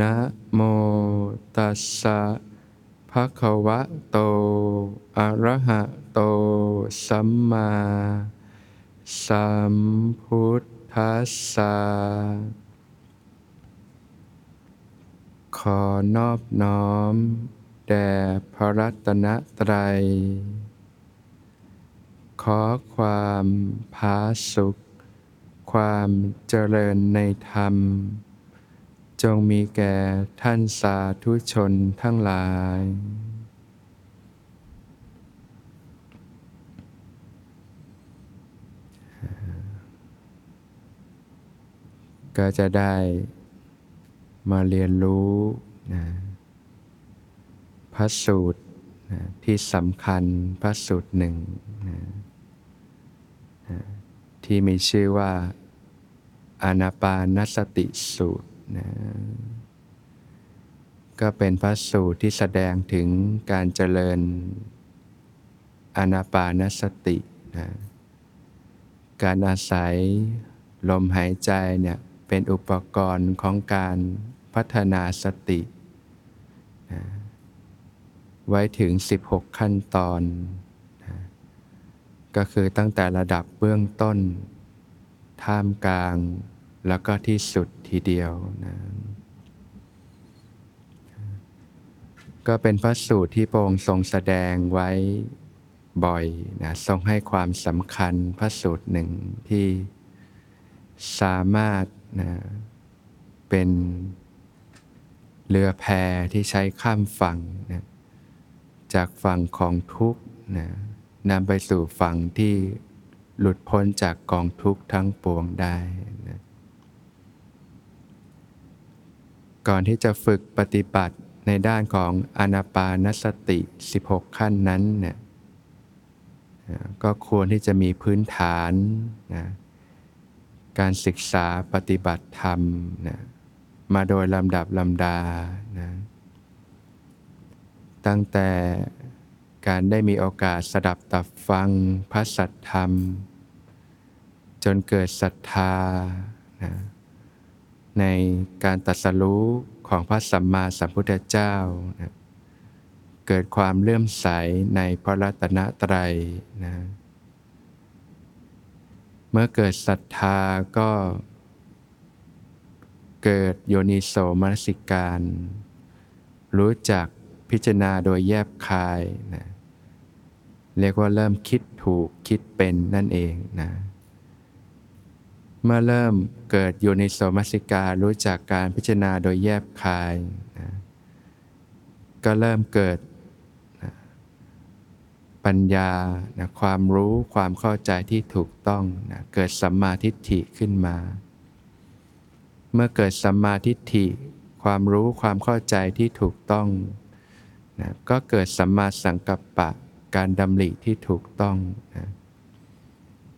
นะโมตัสสะภะคะวะโต อะระหะโต สัมมาสัมพุทธัสสะขอนอบน้อม แด่พระรัตนตรัย ขอความผาสุข ความเจริญในธรรม จงมีแก่ท่านสาธุชนทั้งหลาย ก็จะได้มาเรียนรู้นะพระสูตรนะที่สำคัญพระสูตรหนึ่งนะที่มีชื่อว่า อานาปานสติสูตร นะก็เป็นพระสูตรที่แสดงถึงการเจริญอนาปานสตินะการอาศัยลมหายใจเนี่ยเป็นอุปกรณ์ของการพัฒนาสตินะไว้ถึง 16 ขั้นตอนนะก็คือตั้งแต่ระดับเบื้องต้น ท่ามกลาง แล้วก็ที่สุดทีเดียวนะก็เป็นพระสูตรที่พระองค์ทรงแสดงไว้บ่อยนะทรงให้ความสำคัญพระสูตรหนึ่งที่สามารถนะเป็นเรือแพที่ใช้ข้ามฝั่งนะจากฝั่งของทุกข์นะนำไปสู่ฝั่งที่หลุดพ้นจากกองทุกข์ทั้งปวงได้นะ ก่อนที่จะฝึกปฏิบัติในด้านของอนาปานสติ 16 ขั้นนั้นเนี่ยก็ควรที่จะมีพื้นฐานนะการศึกษาปฏิบัติธรรมนะมาโดยลำดับลำดานะตั้งแต่การได้มีโอกาสสดับตับฟังพระสัทธรรม จนเกิดศรัทธานะ ในการตัดสรู้ของพระสัมมาสัมพุทธเจ้านะเกิดความเลื่อมใสในพระรัตนตรัยนะเมื่อเกิดศรัทธาก็ เกิดโยนิโสมนสิการ รู้จักพิจารณาโดยแยบคายนะเรียกว่าเริ่มคิดถูกคิดเป็นนั่นเองนะ เมื่อเริ่มเกิดโยนิโสมนสิการรู้จักการพิจารณาโดยแยบคายนะก็เริ่มเกิดนะปัญญานะความรู้ความเข้าใจที่ถูกต้องนะเกิดสัมมาทิฏฐิขึ้นมา เมื่อเกิดสัมมาทิฏฐิ ความรู้ความเข้าใจที่ถูกต้องนะก็เกิดสัมมาสังกัปปะการดำริที่ถูกต้องนะ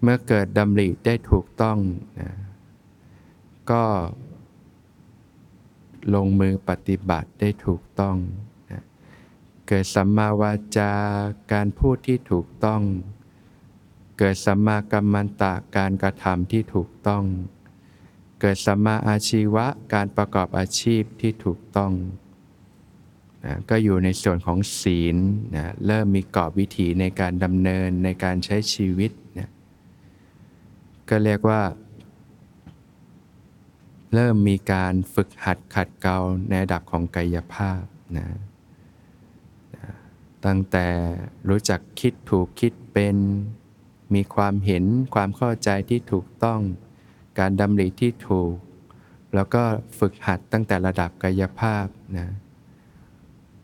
เมื่อเกิดดำริได้ถูกต้องนะก็ลงมือปฏิบัติได้ถูกต้องนะเกิดสัมมาวาจาการพูดที่ถูกต้อง เกิดสัมมากัมมันตะการกระทำที่ถูกต้อง เกิดสัมมาอาชีวะการประกอบอาชีพที่ถูกต้องนะก็อยู่ในส่วนของศีลนะเริ่มมีกรอบวิถีในการดำเนินในการใช้ชีวิตนะ ก็เรียกว่า เริ่มมีการฝึกหัดขัดเกลาในระดับของกายภาพนะตั้งแต่รู้จักคิดถูกคิดเป็น มีความเห็นความเข้าใจที่ถูกต้อง การดำริที่ถูก แล้วก็ฝึกหัดตั้งแต่ระดับกายภาพนะ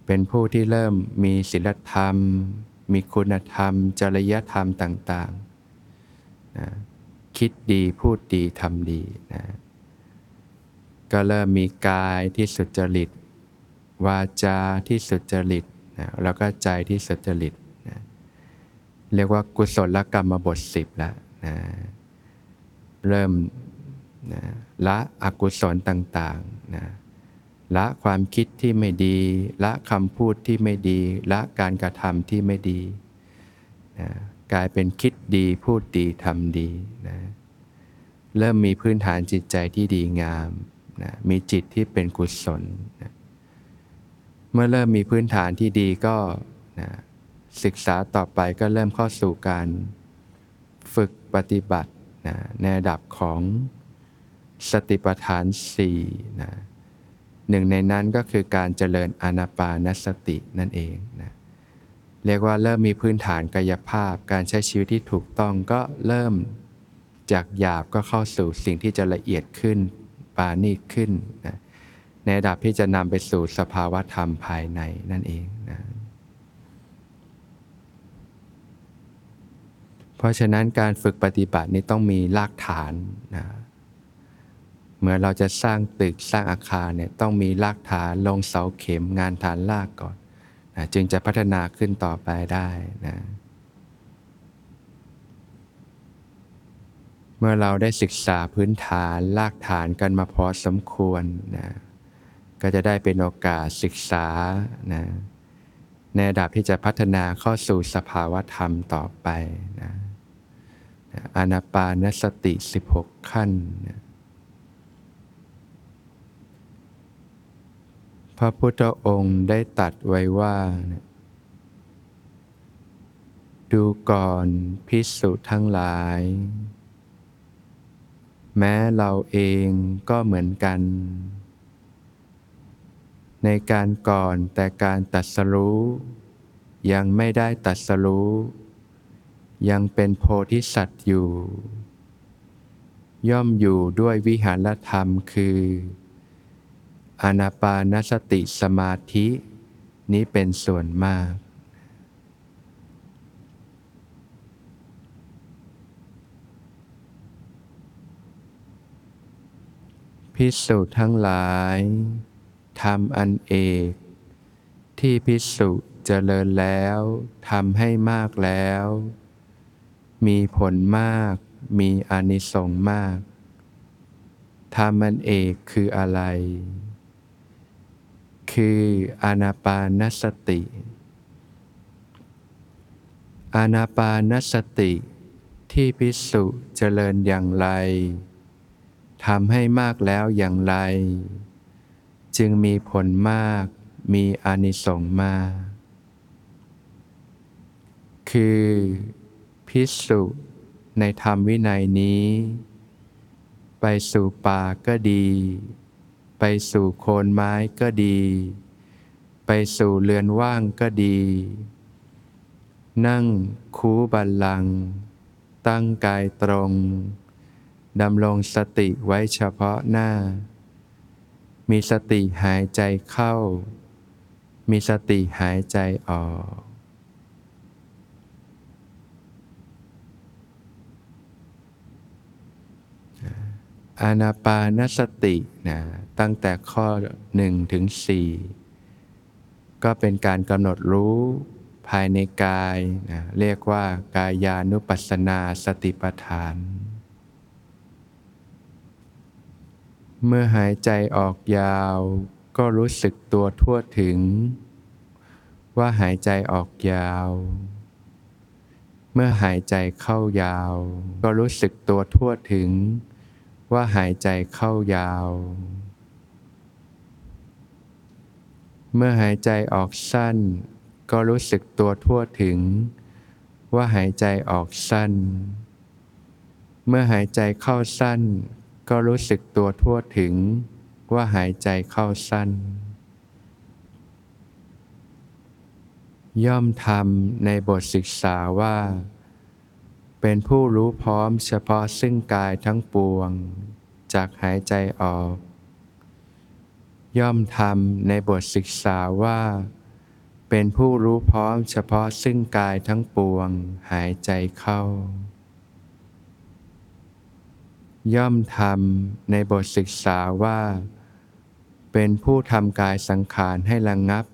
เป็นผู้ที่เริ่มมีศีลธรรม มีคุณธรรม จริยธรรมต่างๆนะ คิดดีพูดดีทำดีนะก็เริ่มมีกายที่สุจริต วาจาที่สุจริตนะแล้วก็ใจที่สุจริตนะเรียกว่ากุศลกรรมบทสิบแล้วนะเริ่มนะละอกุศลต่างๆนะละความคิดที่ไม่ดี ละคำพูดที่ไม่ดี ละการกระทำที่ไม่ดีนะ กลายเป็นคิดดีพูดดีทำดีนะเริ่มมีพื้นฐานจิตใจที่ดีงามนะมีจิตที่เป็นกุศลนะเมื่อเริ่มมีพื้นฐานที่ดีก็นะศึกษาต่อไปก็เริ่มเข้าสู่การฝึกปฏิบัตินะในระดับของสติปัฏฐานสี่นะหนึ่งในนั้นก็คือการเจริญอานาปานสตินั่นเองนะ เรียกว่าเริ่มมีพื้นฐานกายภาพ การใช้ชีวิตที่ถูกต้องก็เริ่มจากหยาบก็เข้าสู่สิ่งที่จะละเอียดขึ้นปานีตขึ้นนะในระดับที่จะนำไปสู่สภาวะธรรมภายในนั่นเองนะเพราะฉะนั้นการฝึกปฏิบัตินี้ต้องมีรากฐานนะเมื่อเราจะสร้างตึกสร้างอาคารเนี่ยต้องมีรากฐานลงเสาเข็มงานฐานรากก่อน นะจึงจะพัฒนาขึ้นต่อไปได้นะเมื่อเราได้ศึกษาพื้นฐานรากฐานกันมาพอสมควรนะก็จะได้เป็นโอกาสศึกษานะในระดับที่จะพัฒนาเข้าสู่สภาวะธรรมต่อไปนะอานาปานสติ 16 ขั้นนะ พระพุทธองค์ได้ตัดไว้ว่า ดูก่อนพิสุทั้งหลาย แม้เราเองก็เหมือนกัน ในการก่อนแต่การตัดสรู้ ยังไม่ได้ตัดสรู้ ยังเป็นโพธิสัตว์อยู่ ย่อมอยู่ด้วยวิหารธรรมคือ อานาปานสติสมาธิ นี้เป็นส่วนมาก พิสุทั้งหลายทำอันเอก ที่พิสุเจริญแล้วทำให้มากแล้ว มีผลมาก มีอานิสงส์มากทำอันเอกคืออะไร คืออานาปานสติ อานาปานสติ ที่พิสุเจริญอย่างไรทำให้มากแล้วอย่างไร จึงมีผลมากมีอานิสงส์มาก คือพิสุในธรรมวินัยนี้ ไปสู่ป่าก็ดี ไปสู่โคนไม้ก็ดี ไปสู่เรือนว่างก็ดี นั่งคูบัลลัง ตั้งกายตรง ดำรงสติไว้เฉพาะหน้า มีสติหายใจเข้า มีสติหายใจออก อานาปานสตินะตั้งแต่ข้อ 1 ถึง 4 ก็เป็นการกำหนดรู้ภายในกายนะเรียกว่ากายานุปัสสนาสติปัฏฐาน เมื่อหายใจออกยาวก็รู้สึกตัวทั่วถึง ว่าหายใจออกยาว เมื่อหายใจเข้ายาว ก็รู้สึกตัวทั่วถึง ว่าหายใจเข้ายาว เมื่อหายใจออกสั้น ก็รู้สึกตัวทั่วถึง ว่าหายใจออกสั้น เมื่อหายใจเข้าสั้น ก็รู้สึกตัวทั่วถึง ว่าหายใจเข้าสั้น ย่อมทำในบทศึกษาว่า เป็นผู้รู้พร้อมเฉพาะซึ่งกายทั้งปวง จากหายใจออก ย่อมทำในบทศึกษาว่า เป็นผู้รู้พร้อมเฉพาะซึ่งกายทั้งปวง หายใจเข้า ย่อมทำในบทศึกษาว่า เป็นผู้ทำกายสังขารให้ระงงับ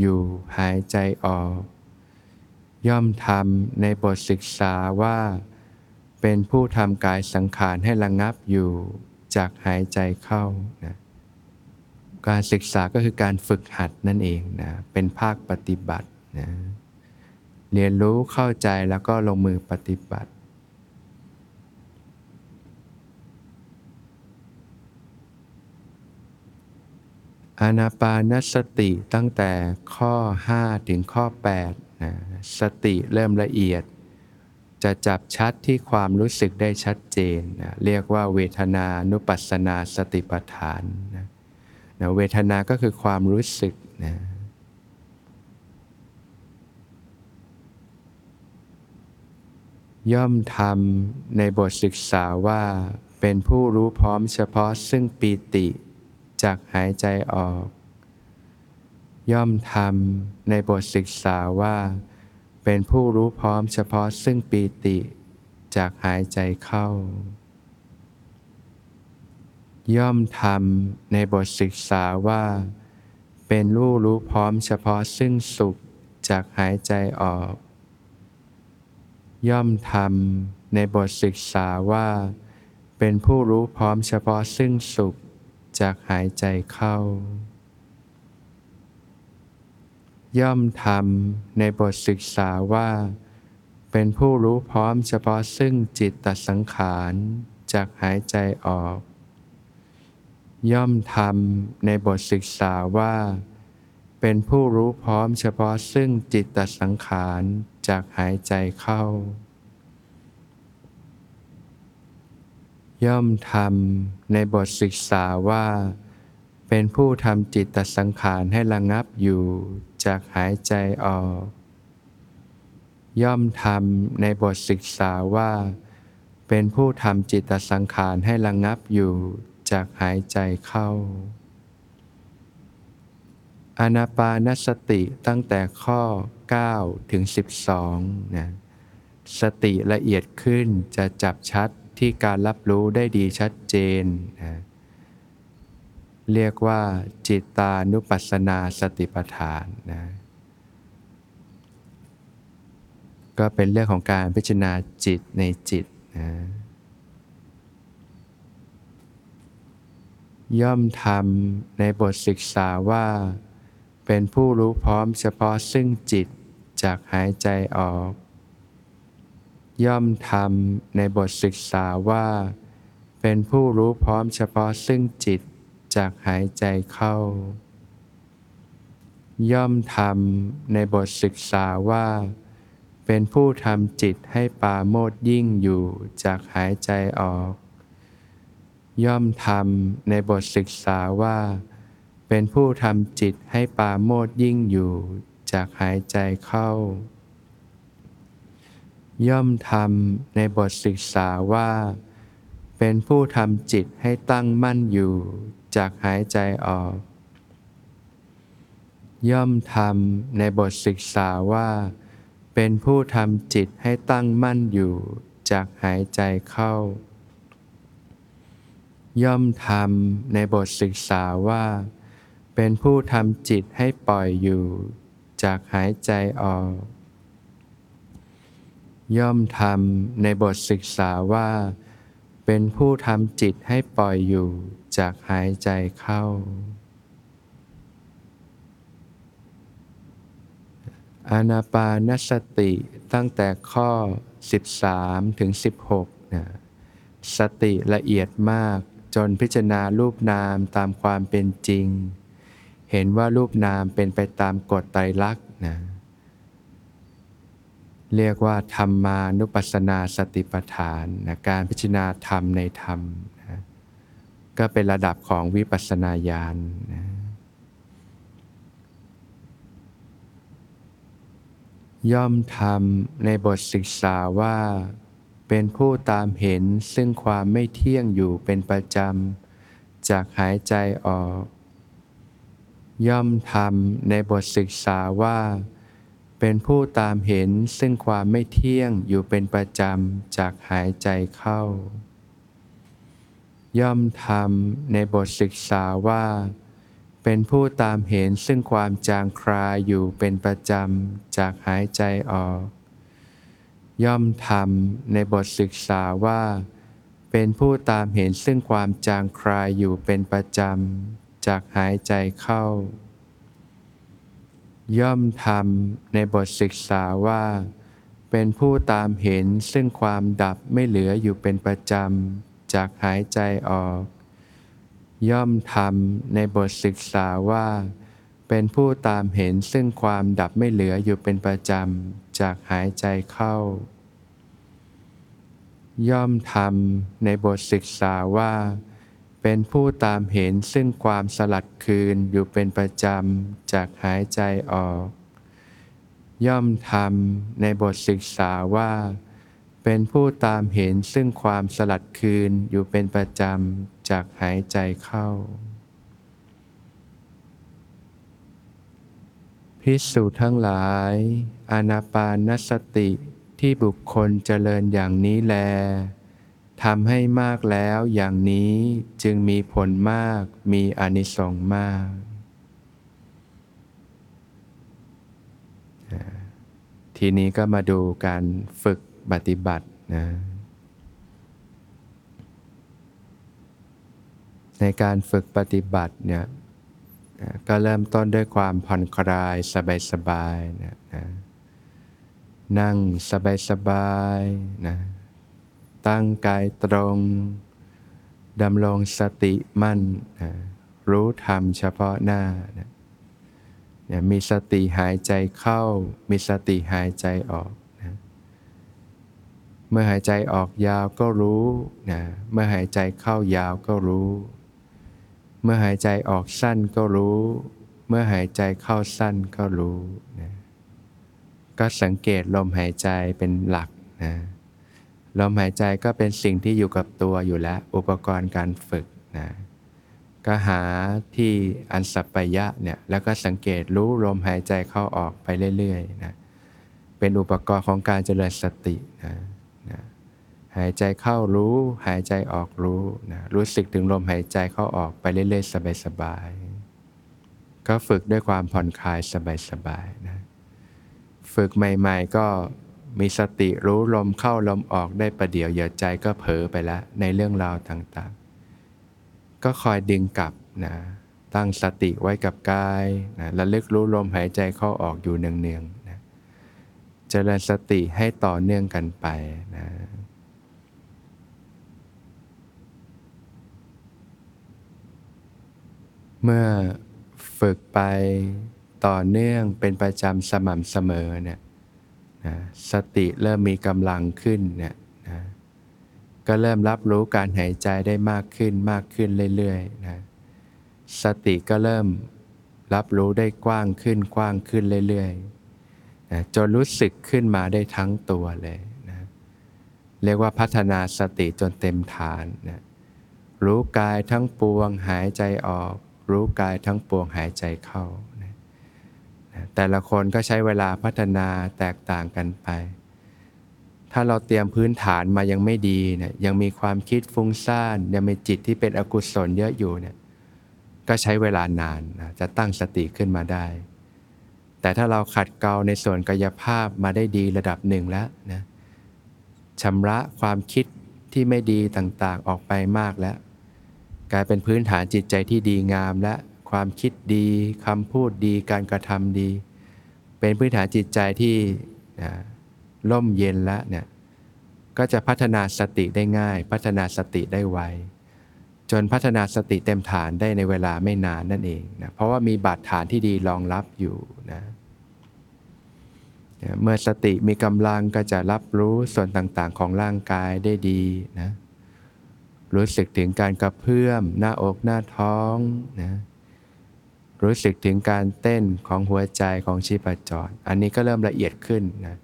อยู่หายใจออก ย่อมทำในบทศึกษาว่า เป็นผู้ทำกายสังขารให้ระงงับอยู่จากหายใจเข้านะการศึกษาก็คือการฝึกหัดนั่นเองนะเป็นภาคปฏิบัตินะเรียนรู้เข้าใจแล้วก็ลงมือปฏิบัติ อานาปานสติตั้งแต่ข้อ 5 ถึงข้อ 8 นะสติเริ่มละเอียด จะจับชัดที่ความรู้สึกได้ชัดเจนนะเรียกว่าเวทนานุปัสสนาสติปัฏฐานนะนะเวทนาก็คือความรู้สึกนะย่อมทำในบทศึกษาว่าเป็นผู้รู้พร้อมเฉพาะซึ่งปีติจากหายใจออก ย่อมทำในบทศึกษาว่า เป็นผู้รู้พร้อมเฉพาะซึ่งปีติจากหายใจเข้า ย่อมทำในบทศึกษาว่า เป็นรู้รู้พร้อมเฉพาะซึ่งสุขจากหายใจออก ย่อมทำในบทศึกษาว่า เป็นผู้รู้พร้อมเฉพาะซึ่งสุขจากหายใจเข้า ย่อมทำในบทศึกษาว่า เป็นผู้รู้พร้อมเฉพาะซึ่งจิตตสังขารจากหายใจออก ย่อมทำในบทศึกษาว่า เป็นผู้รู้พร้อมเฉพาะซึ่งจิตตสังขารจากหายใจเข้า ย่อมทำในบทศึกษาว่า เป็นผู้ทำจิตตสังขารให้ระงับอยู่ จากหายใจออก ย่อมทำในบทศึกษาว่า เป็นผู้ทำจิตสังขารให้ระงับอยู่จากหายใจเข้า อนาปานสติตั้งแต่ข้อ 9 ถึง 12นะสติละเอียดขึ้นจะจับชัดที่การรับรู้ได้ดีชัดเจนนะ เรียกว่าจิตตานุปัสสนาสติปัฏฐานนะก็เป็นเรื่องของการพิจารณาจิตในจิตนะย่อมทำในบทศึกษาว่า เป็นผู้รู้พร้อมเฉพาะซึ่งจิตจากหายใจออก ย่อมทำในบทศึกษาว่า เป็นผู้รู้พร้อมเฉพาะซึ่งจิต จากหายใจเข้า ย่อมทำในบทศึกษาว่า เป็นผู้ทำจิตให้ปาโมดยิ่งอยู่จากหายใจออก ย่อมทำในบทศึกษาว่า เป็นผู้ทำจิตให้ปาโมดยิ่งอยู่จากหายใจเข้า ย่อมทำในบทศึกษาว่าเป็นผู้ทำจิตให้ตั้งมั่นอยู่จากหายใจออก ย่อมทำในบทศึกษาว่า เป็นผู้ทำจิตให้ตั้งมั่นอยู่ จากหายใจเข้า ย่อมทำในบทศึกษาว่า เป็นผู้ทำจิตให้ปล่อยอยู่ จากหายใจออก ย่อมทำในบทศึกษาว่า เป็นผู้ทำจิตให้ปล่อยอยู่ จากหายใจเข้า อานาปานสติตั้งแต่ข้อ 13 ถึง 16นะสติละเอียดมากจนพิจารณารูปนามตามความเป็นจริง เห็นว่ารูปนามเป็นไปตามกฎไตรลักษณ์นะเรียกว่าธรรมานุปัสสนาสติปัฏฐานนะการพิจารณาธรรมในธรรม ก็เป็นระดับของวิปัสสนาญาณนะย่อมทำในบทศึกษาว่า เป็นผู้ตามเห็นซึ่งความไม่เที่ยงอยู่เป็นประจำจากหายใจออก ย่อมทำในบทศึกษาว่า เป็นผู้ตามเห็นซึ่งความไม่เที่ยงอยู่เป็นประจำจากหายใจเข้า ย่อมทำในบทศึกษาว่า เป็นผู้ตามเห็นซึ่งความจางคลายอยู่เป็นประจำจากหายใจออก ย่อมทำในบทศึกษาว่า เป็นผู้ตามเห็นซึ่งความจางคลายอยู่เป็นประจำจากหายใจเข้า ย่อมทำในบทศึกษาว่า เป็นผู้ตามเห็นซึ่งความดับไม่เหลืออยู่เป็นประจำ จากหายใจออก ย่อมทำในบทศึกษาว่า เป็นผู้ตามเห็นซึ่งความดับไม่เหลืออยู่เป็นประจำจากหายใจเข้า ย่อมทำในบทศึกษาว่า เป็นผู้ตามเห็นซึ่งความสลัดคืนอยู่เป็นประจำจากหายใจออก ย่อมทำในบทศึกษาว่า เป็นผู้ตามเห็นซึ่งความสลัดคืนอยู่เป็นประจำจากหายใจเข้า พิสูจน์ทั้งหลาย อนาปานสติที่บุคคลเจริญอย่างนี้แลทำให้มากแล้วอย่างนี้จึงมีผลมากมีอนิสงส์มาก ทีนี้ก็มาดูการฝึก ปฏิบัตินะในการฝึกปฏิบัติเนี่ยก็เริ่มต้นด้วยความผ่อนคลายสบายๆนะนะนั่งสบายๆนะตั้งกายตรงดำรงสติมั่นนะรู้ธรรมเฉพาะหน้านะนะมีสติหายใจเข้า มีสติหายใจออก เมื่อหายใจออกยาวก็รู้นะเมื่อหายใจเข้ายาวก็รู้ เมื่อหายใจออกสั้นก็รู้ เมื่อหายใจเข้าสั้นก็รู้นะก็สังเกตลมหายใจเป็นหลักนะลมหายใจก็เป็นสิ่งที่อยู่กับตัวอยู่แล้ว อุปกรณ์การฝึกนะก็หาที่อันสัปปยะเนี่ยแล้วก็สังเกตรู้ลมหายใจเข้าออกไปเรื่อยๆนะเป็นอุปกรณ์ของการเจริญสตินะนะ หายใจเข้ารู้ หายใจออกรู้นะรู้สึกถึงลมหายใจเข้าออกไปเรื่อย ๆ สบายๆก็ฝึกด้วยความผ่อนคลายสบายๆนะฝึกใหม่ๆก็มีสติรู้ลมเข้าลมออกได้ประเดี๋ยวอย่าใจก็เผลอไปแล้วในเรื่องราวต่างๆ ก็คอยดึงกลับนะตั้งสติไว้กับกายนะระลึกรู้ลมหายใจเข้าออกอยู่เนืองๆนะเจริญสติให้ต่อเนื่องกันไปนะ เมื่อฝึกไปต่อเนื่องเป็นประจำสม่ำเสมอเนี่ยนะสติเริ่มมีกำลังขึ้นเนี่ยนะก็เริ่มรับรู้การหายใจได้มากขึ้นมากขึ้นเรื่อยๆนะสติก็เริ่มรับรู้ได้กว้างขึ้นกว้างขึ้นเรื่อยๆนะจนรู้สึกขึ้นมาได้ทั้งตัวเลยนะเรียกว่าพัฒนาสติจนเต็มฐานนะรู้กายทั้งปวงหายใจออก รู้กายทั้งปวงหายใจเข้าแต่ละคนก็ใช้เวลาพัฒนาแตกต่างกันไป ถ้าเราเตรียมพื้นฐานมายังไม่ดีเนี่ยยังมีความคิดฟุ้งซ่านยังมีจิตที่เป็นอกุศลเยอะอยู่เนี่ยก็ใช้เวลานานนะจะตั้งสติขึ้นมาได้ แต่ถ้าเราขัดเกลาในส่วนกายภาพมาได้ดีระดับหนึ่งแล้วนะชำระความคิดที่ไม่ดีต่างๆออกไปมากแล้ว กลายเป็นพื้นฐานจิตใจที่ดีงามและความคิดดีคำพูดดีการกระทำดี เป็นพื้นฐานจิตใจที่ร่มเย็นแล้วเนี่ยก็จะพัฒนาสติได้ง่าย พัฒนาสติได้ไวจนพัฒนาสติเต็มฐานได้ในเวลาไม่นานนั่นเองนะเพราะว่ามีบาดฐานที่ดีรองรับอยู่นะเมื่อสติมีกำลังก็จะรับรู้ส่วนต่างๆของร่างกายได้ดีนะ รู้สึกถึงการกระเพื่อมหน้าอกหน้าท้องนะรู้สึกถึงการเต้นของหัวใจของชีพจร อันนี้ก็เริ่มละเอียดขึ้นนะ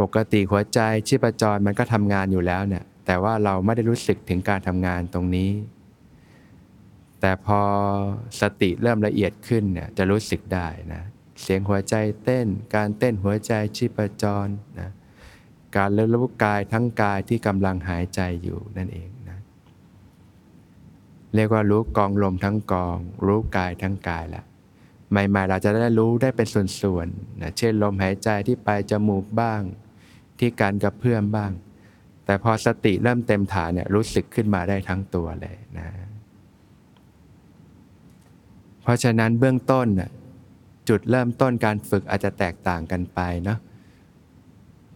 ปกติหัวใจชีพจรมันก็ทำงานอยู่แล้วเนี่ยแต่ว่าเราไม่ได้รู้สึกถึงการทำงานตรงนี้ แต่พอสติเริ่มละเอียดขึ้นเนี่ยจะรู้สึกได้นะเสียงหัวใจเต้น การเต้นหัวใจชีพจรนะการเรู้กายทั้งกายที่กำลังหายใจอยู่นั่นเอง เรียกว่ารู้กองลมทั้งกอง รู้กายทั้งกายละใหม่ๆ เราจะได้รู้ได้เป็นส่วนๆนะเช่นลมหายใจที่ไปจมูกบ้าง ที่การกระเพื่อมบ้าง แต่พอสติเริ่มเต็มฐานเนี่ยรู้สึกขึ้นมาได้ทั้งตัวเลยนะ เพราะฉะนั้นเบื้องต้นจุดเริ่มต้นการฝึกอาจจะแตกต่างกันไปเนาะ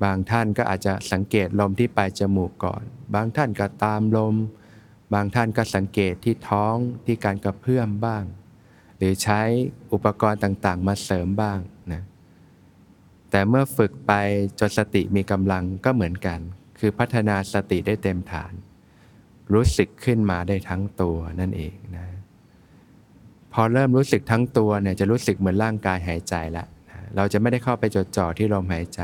บางท่านก็อาจจะสังเกตลมที่ปลายจมูกก่อน บางท่านก็ตามลม บางท่านก็สังเกตที่ท้องที่การกระเพื่อมบ้าง หรือใช้อุปกรณ์ต่างๆ มาเสริมบ้างนะแต่เมื่อฝึกไปจนสติมีกำลังก็เหมือนกัน คือพัฒนาสติได้เต็มฐาน รู้สึกขึ้นมาได้ทั้งตัวนั่นเองนะพอเริ่มรู้สึกทั้งตัวเนี่ยจะรู้สึกเหมือนร่างกายหายใจแล้วนะเราจะไม่ได้เข้าไปจดจ่อที่ลมหายใจ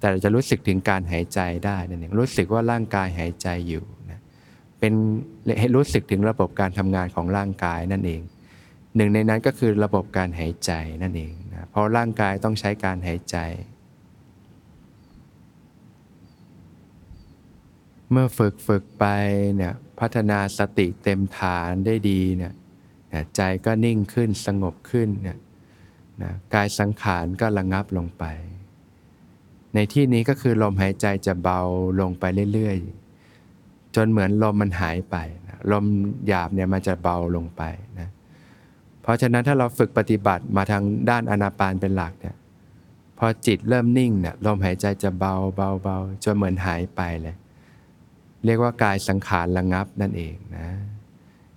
แต่จะรู้สึกถึงการหายใจได้นั่นเองรู้สึกว่าร่างกายหายใจอยู่ เป็นให้รู้สึกถึงระบบการทำงานของร่างกายนั่นเอง หนึ่งในนั้นก็คือระบบการหายใจนั่นเองนะเพราะร่างกายต้องใช้การหายใจ เมื่อฝึกฝึกไปเนี่ยพัฒนาสติเต็มฐานได้ดีเนี่ยใจก็นิ่งขึ้นสงบขึ้นเนี่ยนะกายสังขารก็ระงับลงไป ในที่นี้ก็คือลมหายใจจะเบาลงไปเรื่อยๆ จนเหมือนลมมันหายไปนะลมหยาบเนี่ยมันจะเบาลงไปนะเพราะฉะนั้นถ้าเราฝึกปฏิบัติมาทางด้านอนาปานเป็นหลักเนี่ยพอจิตเริ่มนิ่งเนี่ยลมหายใจจะเบาเบาเบาจนเหมือนหายไปเลย เรียกว่ากายสังขารระงับนั่นเองนะ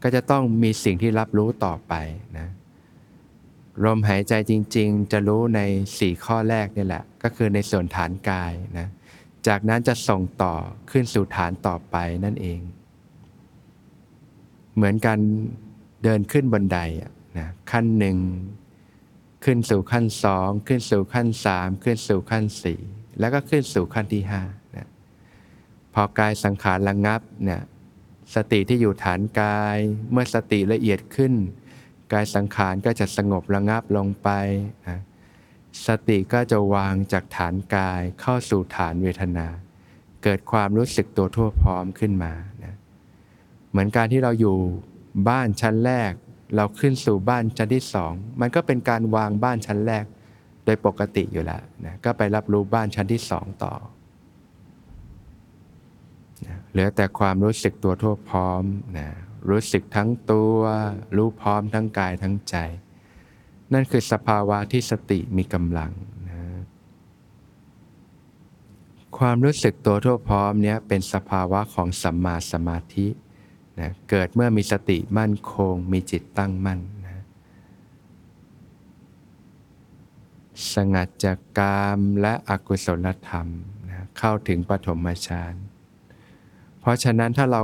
ก็จะต้องมีสิ่งที่รับรู้ต่อไปนะลมหายใจจริง ๆ จะรู้ใน4ข้อแรกนี่แหละ ก็คือในส่วนฐานกายนะ จากนั้นจะส่งต่อขึ้นสู่ฐานต่อไปนั่นเอง เหมือนกันเดินขึ้นบันไดนะขั้นหนึ่งขึ้นสู่ขั้นสองขึ้นสู่ขั้นสามขึ้นสู่ขั้นสี่แล้วก็ขึ้นสู่ขั้นที่ห้านะพอกายสังขารระงับเนี่ยสติที่อยู่ฐานกายเมื่อสติละเอียดขึ้น กายสังขารก็จะสงบระงับลงไปนะ สติก็จะวางจากฐานกายเข้าสู่ฐานเวทนา เกิดความรู้สึกตัวทั่วพร้อมขึ้นมานะเหมือนการที่เราอยู่บ้านชั้นแรก เราขึ้นสู่บ้านชั้นที่สองมันก็เป็นการวางบ้านชั้นแรก โดยปกติอยู่แล้วนะก็ไปรับรู้บ้านชั้นที่สองต่อเหลือแต่ความรู้สึกตัวทั่วพร้อมนะรู้สึกทั้งตัว รู้พร้อมทั้งกายทั้งใจ นั่นคือสภาวะที่สติมีกำลังนะความรู้สึกตัวทั่วพร้อมเนี้ยเป็นสภาวะของสัมมาสมาธินะเกิดเมื่อมีสติมั่นคง มีจิตตั้งมั่นนะสงัดจากกามและอกุศลธรรมนะเข้าถึงปฐมฌานเพราะฉะนั้นถ้าเรา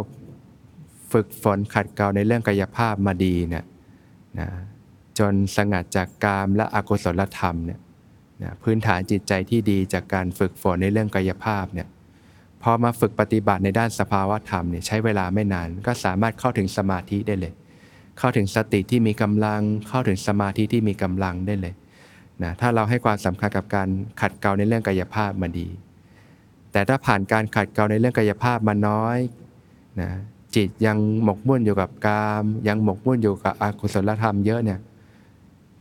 ฝึกฝนขัดเกลาในเรื่องกายภาพมาดีเนี่ยนะ จนสงัดจากกามและอกุศลธรรมเนี่ยนะพื้นฐานจิตใจที่ดีจากการฝึกฝนในเรื่องกายภาพเนี่ยพอมาฝึกปฏิบัติในด้านสภาวะธรรมเนี่ยใช้เวลาไม่นาน ก็สามารถเข้าถึงสมาธิได้เลย เข้าถึงสติที่มีกำลัง เข้าถึงสมาธิที่มีกำลังได้เลยนะถ้าเราให้ความสำคัญกับการขัดเกลาในเรื่องกายภาพมาดี แต่ถ้าผ่านการขัดเกลาในเรื่องกายภาพมาน้อยนะจิตยังหมกมุ่นอยู่กับกาม ยังหมกมุ่นอยู่กับอกุศลธรรมเยอะเนี่ย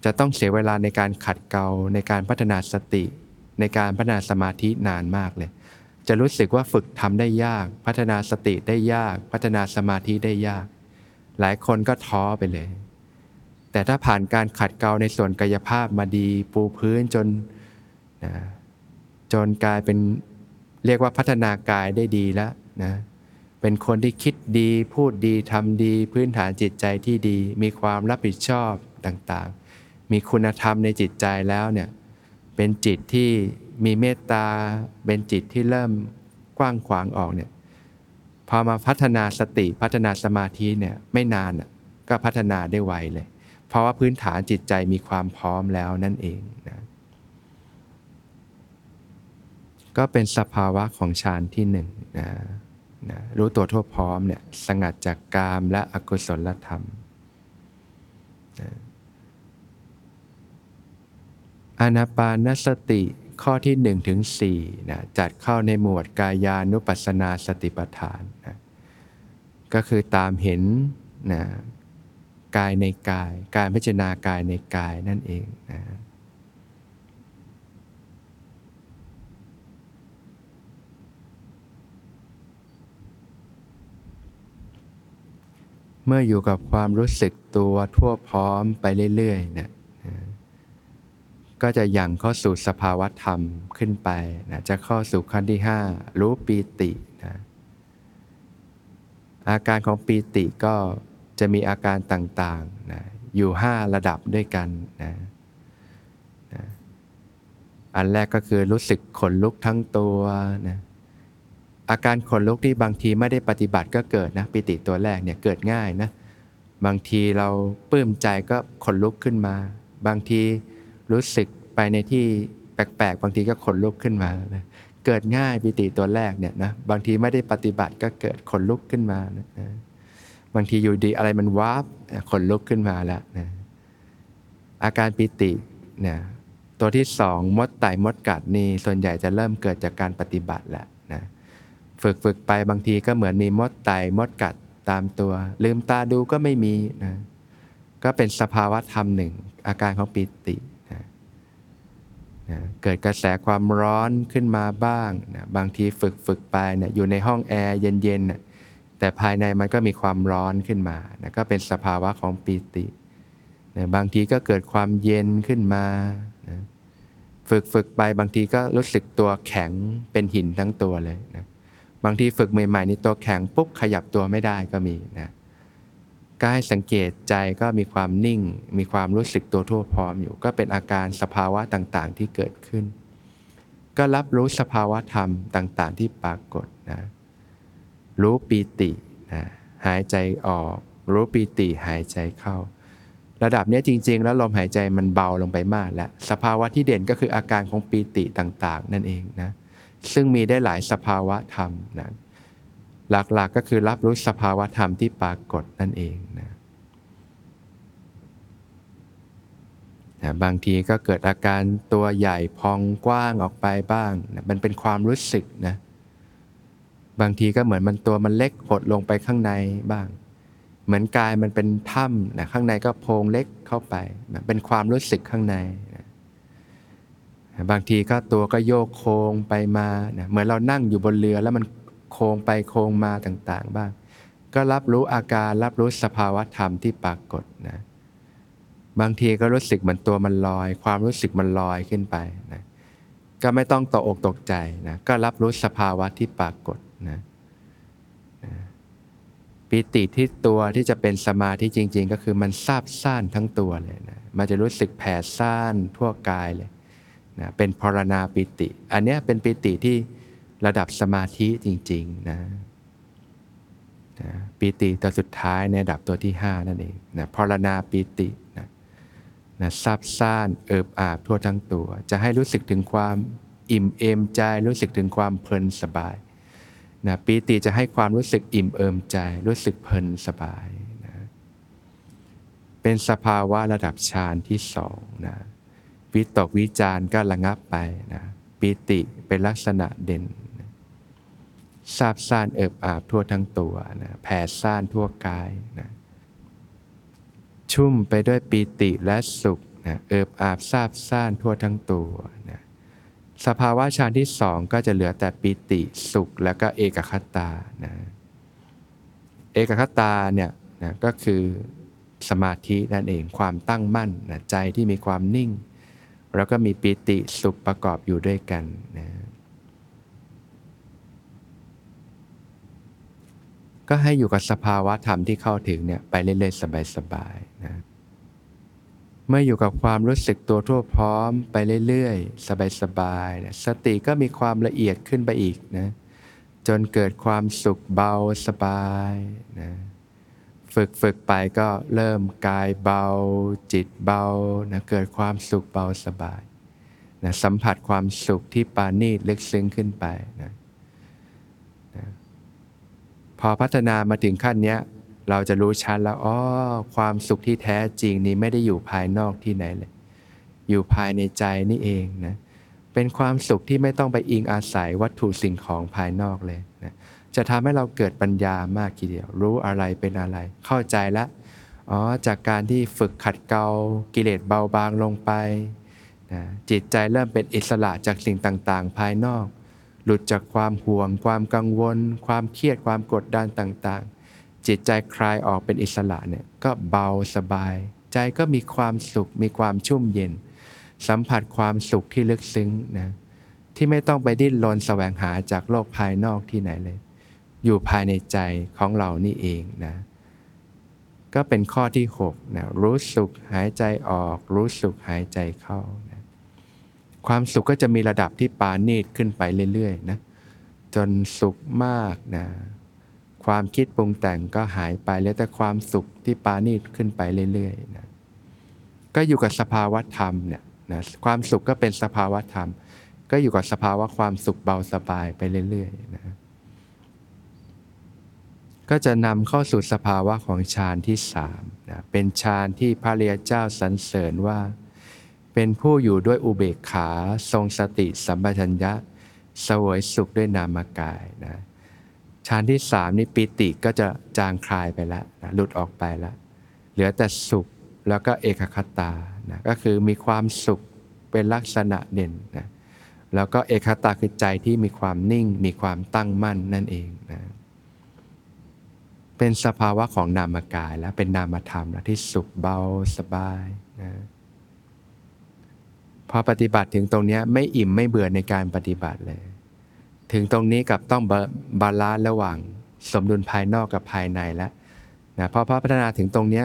จะต้องเสียเวลาในการขัดเกลาในการพัฒนาสติ ในการพัฒนาสมาธินานมากเลย จะรู้สึกว่าฝึกทำได้ยาก พัฒนาสติได้ยาก พัฒนาสมาธิได้ยาก หลายคนก็ท้อไปเลย แต่ถ้าผ่านการขัดเกลาในส่วนกายภาพมาดี ปูพื้นจนนะจนกลายเป็นเรียกว่าพัฒนากายได้ดีแล้วนะเป็นคนที่คิดดีพูดดีทำดี พื้นฐานจิตใจที่ดี มีความรับผิดชอบต่างๆ มีคุณธรรมในจิตใจแล้วเนี่ยเป็นจิตที่มีเมตตา เป็นจิตที่เริ่มกว้างขวางออกเนี่ยพอมาพัฒนาสติพัฒนาสมาธิเนี่ยไม่นานก็พัฒนาได้ไวเลย เพราะว่าพื้นฐานจิตใจมีความพร้อมแล้วนั่นเองนะก็เป็นสภาวะของฌานที่หนึ่งนะนะรู้ตัวทั่วพร้อมเนี่ยสงัดจากกามและอกุศลธรรมนะ อานาปานสติข้อที่1นถึงสนะจัดเข้าในหมวดกายานุปัสสนาสติปัฏฐานนะก็คือตามเห็นนะกายในกาย การพิจารณากายในกายนั่นเองนะเมื่ออยู่กับความรู้สึกตัวทั่วพร้อมไปเรื่อยๆนะ ก็จะยังเข้าสู่สภาวะธรรมขึ้นไปนะจะเข้าสู่ขั้นที่ 5 รู้ปีตินะอาการของปีติก็จะมีอาการต่างๆนะอยู่ 5 ระดับด้วยกันนะนะอันแรกก็คือรู้สึกขนลุกทั้งตัวนะอาการขนลุกที่บางทีไม่ได้ปฏิบัติก็เกิดนะปิติตัวแรกเนี่ยเกิดง่ายนะบางทีเราปลื้มใจก็ขนลุกขึ้นมา บางที รู้สึกไปในที่แปลกๆ บางทีก็ขนลุกขึ้นมานะเกิดง่ายปิติตัวแรกเนี่ยนะบางทีไม่ได้ปฏิบัติก็เกิดขนลุกขึ้นมานะบางทีอยู่ดีอะไรมันวาบขนลุกขึ้นมาแล้วนะอาการปิติเนี่ยตัวที่สองมดไต่มดกัดนี่ส่วนใหญ่จะเริ่มเกิดจากการปฏิบัติแหละนะฝึกฝึกไปบางทีก็เหมือนมีมดไต่มดกัดตามตัว ลืมตาดูก็ไม่มีนะก็เป็นสภาวะธรรมหนึ่ง อาการของปิติ นะเกิดกระแสความร้อนขึ้นมาบ้างนะบางทีฝึกฝึกไปนะอยู่ในห้องแอร์เย็นๆนะแต่ภายในมันก็มีความร้อนขึ้นมานะก็เป็นสภาวะของปิตินะบางทีก็เกิดความเย็นขึ้นมานะฝึกฝึกไปบางทีก็รู้สึกตัวแข็งเป็นหินทั้งตัวเลยนะบางทีฝึกใหม่ๆนี่ตัวแข็งปุ๊บขยับตัวไม่ได้ก็มีนะ ก็ให้สังเกตใจก็มีความนิ่ง มีความรู้สึกตัวทั่วพร้อมอยู่ ก็เป็นอาการสภาวะต่างๆ ที่เกิดขึ้น ก็รับรู้สภาวะธรรมต่างๆ ที่ปรากฏนะรู้ปีตินะหายใจออก รู้ปีติหายใจเข้า ระดับนี้จริง ๆ แล้วลมหายใจมันเบาลงไปมากแล้วสภาวะที่เด่นก็คืออาการของปีติต่างๆ นั่นเองนะซึ่งมีได้หลายสภาวะธรรมนะ หลักๆกก็คือรับรู้สภาวะธรรมที่ปรากฏนั่นเองนะนะบางทีก็เกิดอาการตัวใหญ่พองกว้างออกไปบ้างนะมันเป็นความรู้สึกนะ บางทีก็เหมือนมันตัวมันเล็กหดลงไปข้างในบ้าง เหมือนกายมันเป็นถ้ำนะข้างในก็โพงเล็กเข้าไปนะเป็นความรู้สึกข้างในนะบางทีก็ตัวก็โยกโค้งไปมานะเหมือนเรานั่งอยู่บนเรือแล้วมัน โค้งไปโค้งมาต่างๆ บ้าง ก็รับรู้อาการรับรู้สภาวะธรรมที่ปรากฏนะ บางทีก็รู้สึกเหมือนตัวมันลอย ความรู้สึกมันลอยขึ้นไปนะก็ไม่ต้องตกอกตกใจนะก็รับรู้สภาวะที่ปรากฏนะนะปิติที่ตัวที่จะเป็นสมาธิจริง ๆ ก็คือมันซาบซ่านทั้งตัวเลยนะมันจะรู้สึกแผ่ซ่านทั่วกายเลยนะเป็นพรณาปิติ อันนี้เป็นปิติที่ ระดับสมาธิจริง ๆ นะนะปิติตัวสุดท้ายในระดับตัวที่ 5 นั่นเองนะพรณาปิตินะนะซับซ่านเอิบอาบทั่วทั้งตัว จะให้รู้สึกถึงความอิ่มเอมใจ รู้สึกถึงความเพลินสบายนะปีติจะให้ความรู้สึกอิ่มเอิมใจ รู้สึกเพลินสบายนะเป็นสภาวะระดับฌานที่สองนะวิตกวิจารก็ระงับไปนะปีติเป็นลักษณะเด่น ซาบซ่านเอิบอาบทั่วทั้งตัวนะแผ่ซ่านทั่วกายนะชุ่มไปด้วยปีติและสุขนะเอิบอาบซาบซ่านทั่วทั้งตัวนะสภาวะฌานที่สองก็จะเหลือแต่ปิติสุขแล้วก็เอกคตานะเอกคตาเนี่ยนะก็คือสมาธินั่นเองความตั้งมั่นนะใจที่มีความนิ่ง แล้วก็มีปิติสุขประกอบอยู่ด้วยกันนะ ก็ให้อยู่กับสภาวะธรรมที่เข้าถึงเนี่ยไปเรื่อยๆสบายๆนะเมื่ออยู่กับความรู้สึกตัวทั่วพร้อมไปเรื่อยๆ สบายๆนะสติก็มีความละเอียดขึ้นไปอีกนะจนเกิดความสุขเบาสบายนะฝึกฝึกไปก็เริ่มกายเบา จิตเบานะเกิดความสุขเบาสบายนะสัมผัสความสุขที่ปานีตลึกซึ้งขึ้นไปนะ อพัฒนามาถึงขั้นเนี้ย เราจะรู้ชัดแล้วอ๋อความสุขที่แท้จริงนี้ไม่ได้อยู่ภายนอกที่ไหนเลย อยู่ภายในใจนี่เองนะเป็นความสุขที่ไม่ต้องไปอิงอาศัยวัตถุสิ่งของภายนอกเลยนะจะทำให้เราเกิดปัญญามากทีเดียว รู้อะไรเป็นอะไร เข้าใจล้วอ๋อจากการที่ฝึกขัดเกลากิเลสเบาบางลงไปนะจิตใจเริ่มเป็นอิสระจากสิ่งต่างๆ ภายนอก หลุดจากความห่วง ความกังวล ความเครียดความกดดันต่างๆ จิตใจคลายออกเป็นอิสระเนี่ยก็เบาสบาย ใจก็มีความสุข มีความชุ่มเย็น สัมผัสความสุขที่ลึกซึ้งนะที่ไม่ต้องไปดิ้นรนแสวงหาจากโลกภายนอกที่ไหนเลย อยู่ภายในใจของเรานี่เองนะก็เป็นข้อที่6นะรู้สุขหายใจออก รู้สุขหายใจเข้า ความสุขก็จะมีระดับที่ปานีตขึ้นไปเรื่อยๆนะจนสุขมากนะความคิดปรุงแต่งก็หายไปแล้วแต่ความสุขที่ปานีตขึ้นไปเรื่อยๆนะก็อยู่กับสภาวะธรรมเนี่ยนะความสุขก็เป็นสภาวะธรรม ก็อยู่กับสภาวะความสุขเบาสบายไปเรื่อยๆนะก็จะนำเข้าสู่สภาวะของฌานที่สามนะเป็นฌานที่พระเรียเจ้าสรรเสริญว่า เป็นผู้อยู่ด้วยอุเบกขา ทรงสติสัมปชัญญะสวยสุขด้วยนามกายนะฌานที่สามนี่ปิติก็จะจางคลายไปแล้วนะหลุดออกไปแล้วเหลือแต่สุขแล้วก็เอกคตานะก็คือมีความสุขเป็นลักษณะเด่นนะแล้วก็เอกคตาคือใจที่มีความนิ่ง มีความตั้งมั่นนั่นเองนะเป็นสภาวะของนามกายแล้วเป็นนามธรรมแล้วที่สุขเบาสบายนะ พอปฏิบัติถึงตรงนี้ไม่อิ่มไม่เบื่อในการปฏิบัติเลย ถึงตรงนี้กลับต้อง balance ระหว่างสมดุลภายนอกกับภายในแล้วนะพอพอพัฒนาถึงตรงนี้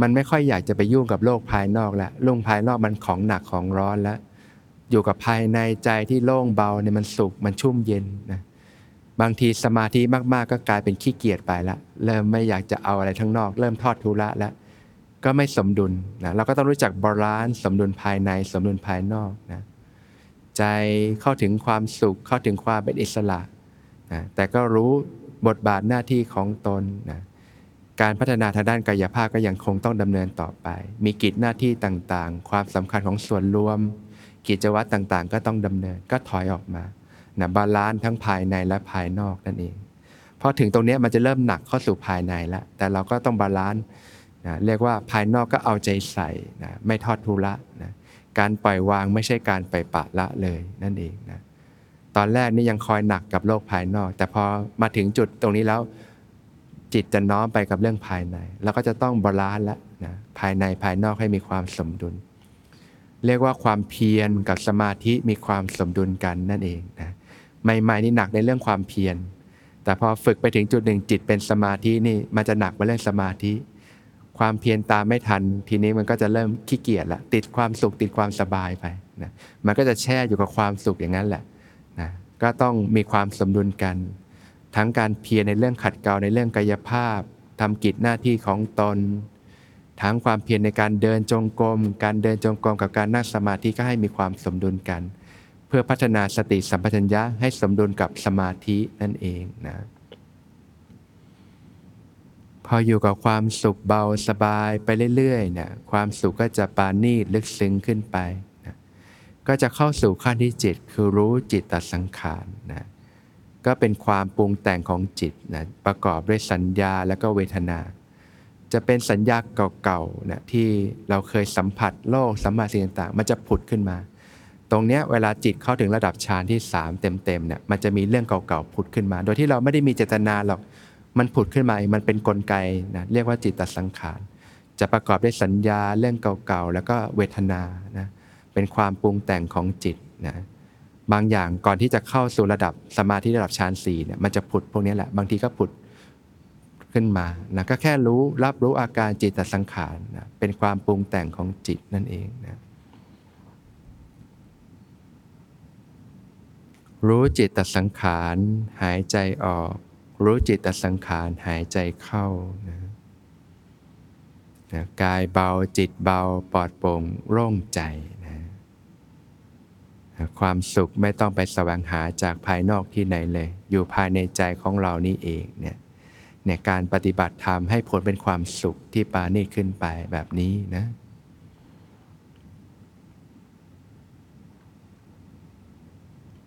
มันไม่ค่อยอยากจะไปยุ่งกับโลกภายนอกแล้วโลกภายนอกมันของหนักของร้อนแล้ว อยู่กับภายในใจที่โล่งเบาเนี่ยมันสุขมันชุ่มเย็นนะบางทีสมาธิมากๆก็กลายเป็นขี้เกียจไปละเริ่มไม่อยากจะเอาอะไรทั้งนอก เริ่มทอดธุระแล้ว ก็ไม่สมดุลนะเราก็ต้องรู้จัก balance สมดุลภายในสมดุลภายนอกนะใจเข้าถึงความสุขเข้าถึงความเป็นอิสระนะแต่ก็รู้บทบาทหน้าที่ของตนนะการพัฒนาทางด้านกายภาพก็ยังคงต้องดำเนินต่อไป มีกิจหน้าที่ต่างๆ ความสำคัญของส่วนรวม กิจวัตรต่างๆ ก็ต้องดำเนินก็ถอยออกมานะ balance ทั้งภายในและภายนอกนั่นเองพอถึงตรงนี้มันจะเริ่มหนักเข้าสู่ภายในแล้วแต่เราก็ต้อง balance นะเรียกว่าภายนอกก็เอาใจใส่นะไม่ทอดธุระนะการปล่อยวางไม่ใช่การปล่อยปะละเลยนั่นเองนะตอนแรกนี่ยังคอยหนักกับโลกภายนอก แต่พอมาถึงจุดตรงนี้แล้วจิตจะน้อมไปกับเรื่องภายใน แล้วก็จะต้อง balance แล้วนะภายในภายนอกให้มีความสมดุล เรียกว่าความเพียรกับสมาธิมีความสมดุลกันนั่นเองนะใหม่ๆนี่หนักในเรื่องความเพียรแต่พอฝึกไปถึงจุดหนึ่งจิตเป็นสมาธินี่มันจะหนักไปเรื่องสมาธิ ความเพียรตามไม่ทัน ทีนี้มันก็จะเริ่มขี้เกียจละติดความสุขติดความสบายไปนะมันก็จะแช่อยู่กับความสุขอย่างนั้นแหละนะก็ต้องมีความสมดุลกัน ทั้งการเพียรในเรื่องขัดเกลาในเรื่องกายภาพทำกิจหน้าที่ของตน ทั้งความเพียรในการเดินจงกรมการเดินจงกรมกับการนั่งสมาธิก็ให้มีความสมดุลกัน เพื่อพัฒนาสติสัมปชัญญะให้สมดุลกับสมาธินั่นเองนะ ออยู่กับความสุขเบาสบายไปเรื่อยๆเนะความสุขก็จะปานีลึกซึ้งขึ้นไปนะก็จะเข้าสู่ขั้นที่จิตคือรู้จิตตสังขารนะก็เป็นความปรุงแต่งของจิตนะประกอบด้วยสัญญาและก็เวทนา จะเป็นสัญญาเก่าๆนะที่เราเคยสัมผัสโลกสัมผัสสิ่งต่างๆ มันจะผุดขึ้นมา ตรงเนี้ยเวลาจิตเข้าถึงระดับฌานที่ 3 เต็มๆเนี่ยมันจะมีเรื่องเก่าๆผุดขึ้นมา โดยที่เราไม่ได้มีเจตนาหรอก มันผุดขึ้นมาเองมันเป็นนกลไกนะเรียกว่าจิตตสังขาร จะประกอบด้วยสัญญาเรื่องเก่าๆ แล้วก็เวทนานะเป็นความปรุงแต่งของจิตนะบางอย่างก่อนที่จะเข้าสู่ระดับสมาธิระดับฌานสี่เนี่ยมันจะผุดพวกนี้แหละ บางทีก็ผุดขึ้นมานะก็แค่รู้รับรู้อาการจิตตสังขารนะเป็นความปรุงแต่งของจิตนั่นเองนะรู้จิตตสังขารหายใจออก รู้จิตตสังขารหายใจเข้านะนะกายเบาจิตเบาปลอดโปร่งโล่งใจนะนะความสุขไม่ต้องไปแสวงหาจากภายนอกที่ไหนเลย อยู่ภายในใจของเรานี่เองเนี่ยเนี่ยการปฏิบัติธรรมให้ผลเป็นความสุขที่ปานีขึ้นไปแบบนี้นะ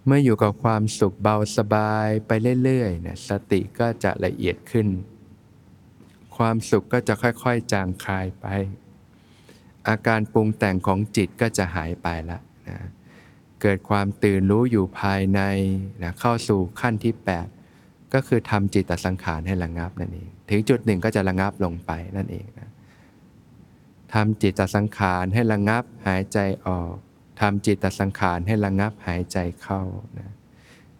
เมื่ออยู่กับความสุขเบาสบายไปเรื่อยๆเนี่ยสติก็จะละเอียดขึ้น ความสุขก็จะค่อยๆ จางคลายไป อาการปรุงแต่งของจิตก็จะหายไปละนะเกิดความตื่นรู้อยู่ภายในนะเข้าสู่ขั้นที่ 8 ก็คือทำจิตตสังขารให้ระงับนั่นเอง ถึงจุดหนึ่งก็จะระงับลงไปนั่นเองนะทำจิตตสังขารให้ระงับหายใจออก ทำจิตตสังขารให้ระงับหายใจเข้านะ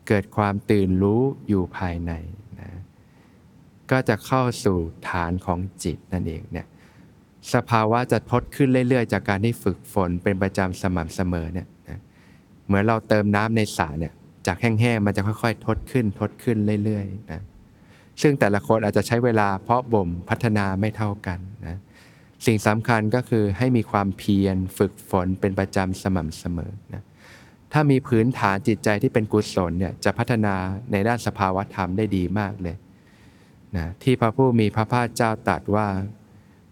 เกิดความตื่นรู้อยู่ภายในนะก็จะเข้าสู่ฐานของจิตนั่นเองเนี่ยสภาวะจะทดขึ้นเรื่อยๆ จากการที่ฝึกฝนเป็นประจำสม่ำเสมอเนี่ยนะเหมือนเราเติมน้ำในสระเนี่ยจากแห้งๆมันจะค่อยๆ ทดขึ้นทดขึ้นเรื่อยๆนะซึ่งแต่ละคนอาจจะใช้เวลาเพาะบ่มพัฒนาไม่เท่ากันนะ สิ่งสำคัญก็คือให้มีความเพียรฝึกฝนเป็นประจำสม่ำเสมอนะถ้ามีพื้นฐานจิตใจที่เป็นกุศลเนี่ยจะพัฒนาในด้านสภาวธรรมได้ดีมากเลยนะที่พระผู้มีพระภาคเจ้าตรัสว่า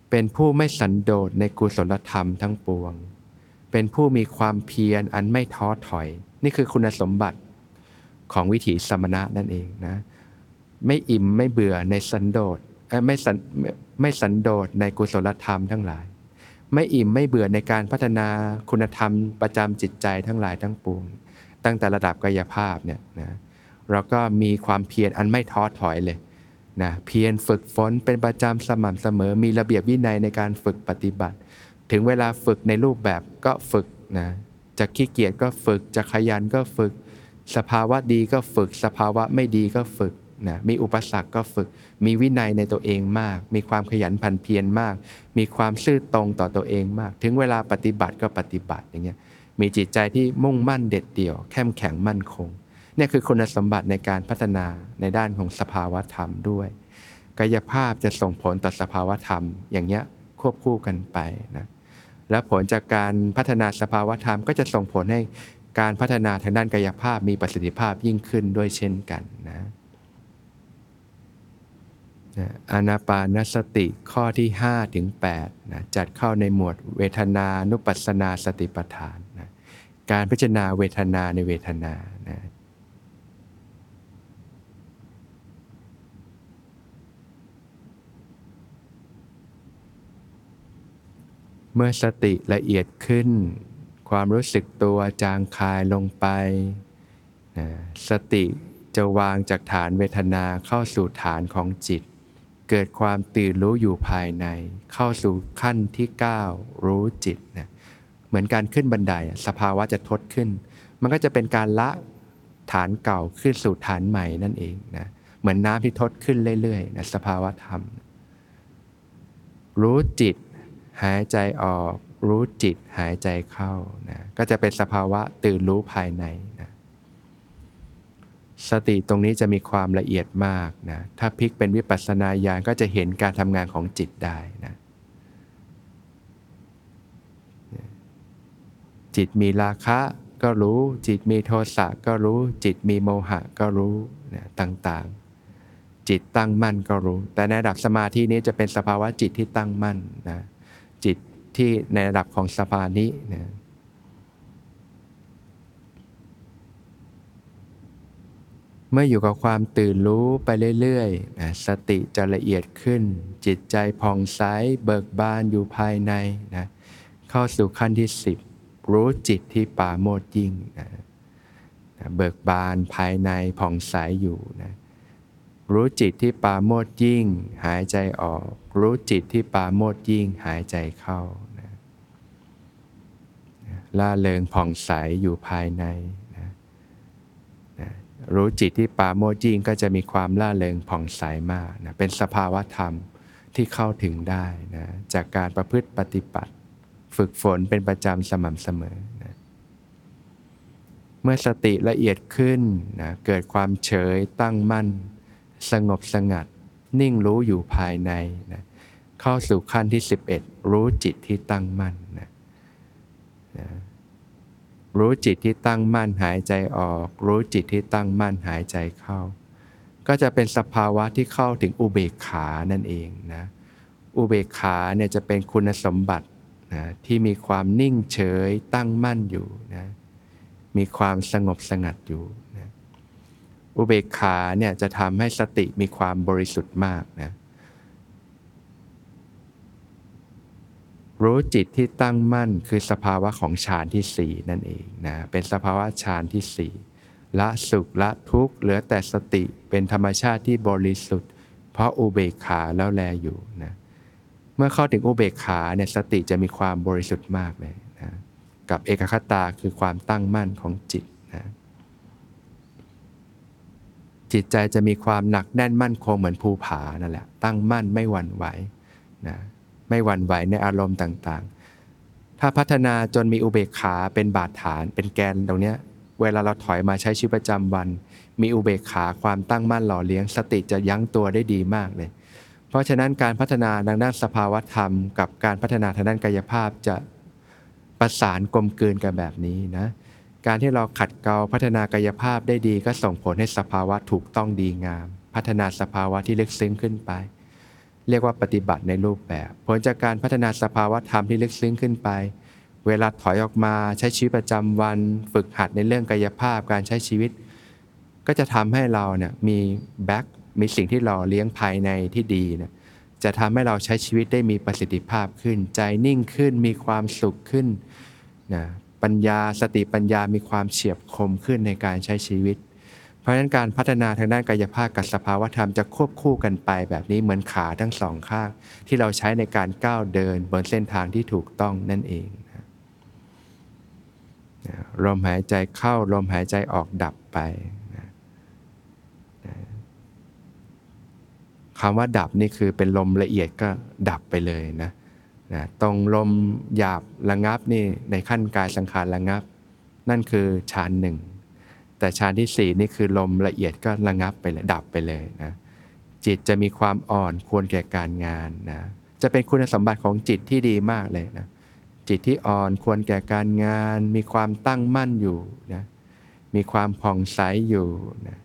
เป็นผู้ไม่สันโดษในกุศลธรรมทั้งปวง เป็นผู้มีความเพียรอันไม่ท้อถอย นี่คือคุณสมบัติของวิถีสมณะนั่นเองนะไม่อิ่มไม่เบื่อในสันโดษ ไม่สันไม่สันโดษในกุศลธรรมทั้งหลาย ไม่อิ่มไม่เบื่อในการพัฒนาคุณธรรมประจำจิตใจทั้งหลายทั้งปวง ตั้งแต่ระดับกายภาพเนี่ยนะเราก็มีความเพียรอันไม่ท้อถอยเลยนะเพียรฝึกฝนเป็นประจำสม่ำเสมอ มีระเบียบวินัยในการฝึกปฏิบัติ ถึงเวลาฝึกในรูปแบบก็ฝึกนะจะขี้เกียจก็ฝึกจะขยันก็ฝึก สภาวะดีก็ฝึก สภาวะไม่ดีก็ฝึก นะมีอุปสรรคก็ฝึก มีวินัยในตัวเองมาก มีความขยันพันเพียรมาก มีความซื่อตรงต่อตัวเองมาก ถึงเวลาปฏิบัติก็ปฏิบัติอย่างเงี้ยมีจิตใจที่มุ่งมั่นเด็ดเดี่ยวเข้มแข็งมั่นคงเนี่ยคือคุณสมบัติในการพัฒนาในด้านของสภาวธรรมด้วย กายภาพจะส่งผลต่อสภาวธรรม อย่างเงี้ยควบคู่กันไปนะและผลจากการพัฒนาสภาวธรรม ก็จะส่งผลให้การพัฒนาทางด้านกายภาพมีประสิทธิภาพยิ่งขึ้นด้วยเช่นกันนะ อนาปานสติข้อที่5ถึง8นะจัดเข้าในหมวดเวทนานุปัสสนาสติปัฏฐานนะการพิจารณาเวทนาในเวทนานะเมื่อสติละเอียดขึ้น ความรู้สึกตัวจางคายลงไปนะสติจะวางจากฐานเวทนาเข้าสู่ฐานของจิต เกิดความตื่นรู้อยู่ภายใน เข้าสู่ขั้นที่ 9 รู้จิตนะเหมือนการขึ้นบันไดสภาวะจะทดขึ้น มันก็จะเป็นการละฐานเก่าขึ้นสู่ฐานใหม่นั่นเองนะเหมือนน้ำที่ทดขึ้นเรื่อยๆนะสภาวะธรรม รู้จิต หายใจออก รู้จิตหายใจเข้านะก็จะเป็นสภาวะตื่นรู้ภายในนะ สติตรงนี้จะมีความละเอียดมากนะ ถ้าพลิกเป็นวิปัสสนาญาณก็จะเห็นการทำงานของจิตได้นะ จิตมีราคะก็รู้ จิตมีโทสะก็รู้ จิตมีโมหะก็รู้นะต่างๆ จิตตั้งมั่นก็รู้ แต่ในระดับสมาธินี้จะเป็นสภาวะจิตที่ตั้งมั่นนะ จิตที่ในระดับของสภานินะ เมื่ออยู่กับความตื่นรู้ไปเรื่อยๆ สติจะละเอียดขึ้น จิตใจผ่องใสเบิกบานอยู่ภายในนะเข้าสู่ขั้นที่สิบรู้จิตที่ป่าโมดยิ่งนะนะเบิกบานภายในผ่องใสอยู่นะรู้จิตที่ปาโมดยิ่ง หายใจออก รู้จิตที่ปาโมดยิ่ง หายใจเข้านะล่าเริงผ่องใสอยู่ภายใน รู้จิตที่ปาโมดยิ่งก็จะมีความล่าเริงผ่องใสมากนะเป็นสภาวะธรรมที่เข้าถึงได้นะจากการประพฤติปฏิบัติ ฝึกฝนเป็นประจำสม่ำเสมอนะเมื่อสติละเอียดขึ้นนะเกิดความเฉยตั้งมั่น สงบสงัด นิ่งรู้อยู่ภายในนะเข้าสู่ขั้นที่ 11 รู้จิตที่ตั้งมั่นนะนะ รู้จิตที่ตั้งมั่นหายใจออก รู้จิตที่ตั้งมั่นหายใจเข้า ก็จะเป็นสภาวะที่เข้าถึงอุเบกขานั่นเองนะอุเบกขาเนี่ยจะเป็นคุณสมบัตินะที่มีความนิ่งเฉยตั้งมั่นอยู่นะมีความสงบสงัดอยู่นะอุเบกขาเนี่ยจะทำให้สติมีความบริสุทธิ์มากนะ รู้จิตที่ตั้งมั่นคือสภาวะของฌานที่สี่นั่นเองนะเป็นสภาวะฌานที่สี่ละสุขละทุกข์เหลือแต่สติเป็นธรรมชาติที่บริสุทธิ์ เพราะอุเบกขาแล้วแลอยู่นะเมื่อเข้าถึงอุเบกขาเนี่ยสติจะมีความบริสุทธิ์มากเลยนะกับเอกคตาคือความตั้งมั่นของจิตนะจิตใจจะมีความหนักแน่นมั่นคงเหมือนภูผานั่นแหละตั้งมั่นไม่หวั่นไหวนะ ไม่หวั่นไหวในอารมณ์ต่างๆ ถ้าพัฒนาจนมีอุเบกขาเป็นบาดฐาน เป็นแกนตรงเนี้ยเวลาเราถอยมาใช้ชีวิตประจำวัน มีอุเบกขาความตั้งมั่นหล่อเลี้ยง สติจะยั้งตัวได้ดีมากเลย เพราะฉะนั้นการพัฒนาทางด้านสภาวธรรม กับการพัฒนาทางด้านกายภาพจะประสานกลมกลืนกันแบบนี้นะการที่เราขัดเกลาพัฒนากายภาพได้ดีก็ส่งผลให้สภาวะถูกต้องดีงาม พัฒนาสภาวะที่ลึกซึ้งขึ้นไป เรียกว่าปฏิบัติในรูปแบบ ผลจากการพัฒนาสภาวะธรรมที่ลึกซึ้งขึ้นไป เวลาถอยออกมาใช้ชีวิตประจำวัน ฝึกหัดในเรื่องกายภาพการใช้ชีวิต ก็จะทำให้เราเนี่ยมีแบ็กมีสิ่งที่เราเลี้ยงภายในที่ดีนี่ยจะทำให้เราใช้ชีวิตได้มีประสิทธิภาพขึ้น ใจนิ่งขึ้นมีความสุขขึ้นนะปัญญาสติปัญญามีความเฉียบคมขึ้นในการใช้ชีวิต เพราะฉะนั้นการพัฒนาทางด้านกายภาพกับสภาวธรรมจะควบคู่กันไปแบบนี้เหมือนขาทั้งสองข้างที่เราใช้ในการก้าวเดินบนเส้นทางที่ถูกต้องนั่นเองลมหายใจเข้าลมหายใจออกดับไปคำว่าดับนี่คือเป็นลมละเอียดก็ดับไปเลยนะนะตรงลมหยาบระงับนี่ในขั้นกายสังขารระงับ นั่นคือฌานหนึ่ง แต่ฌานที่สี่นี่คือลมละเอียดก็ระงับไปเลยดับไปเลยนะจิตจะมีความอ่อนควรแก่การงานนะจะเป็นคุณสมบัติของจิตที่ดีมากเลยนะจิตที่อ่อนควรแก่การงาน มีความตั้งมั่นอยู่นะมีความผ่องใสอยู่นะ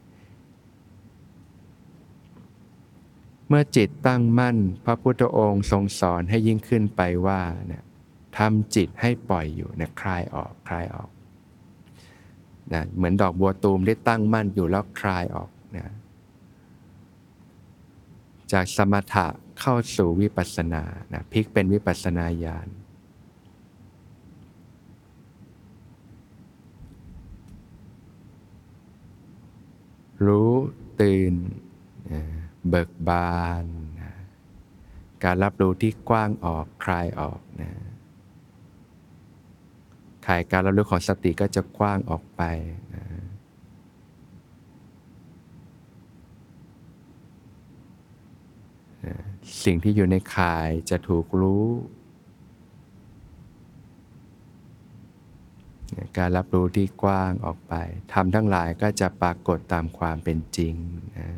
เมื่อจิตตั้งมั่น พระพุทธองค์ทรงสอนให้ยิ่งขึ้นไปว่าเนี่ยทำจิตให้ปล่อยอยู่นะคลายออกคลายออก นะเหมือนดอกบัวตูมได้ตั้งมั่นอยู่แล้วคลายออกนะจากสมถะเข้าสู่วิปัสสนานะพลิกเป็นวิปัสสนาญาณรู้ตื่นเบิกบาน การรับรู้ที่กว้างออกคลายออกนะ ขายการรับรู้ของสติก็จะกว้างออกไปนะสิ่งที่อยู่ในข่ายจะถูกรู้ การรับรู้ที่กว้างออกไปทำทั้งหลายก็จะปรากฏตามความเป็นจริงนะ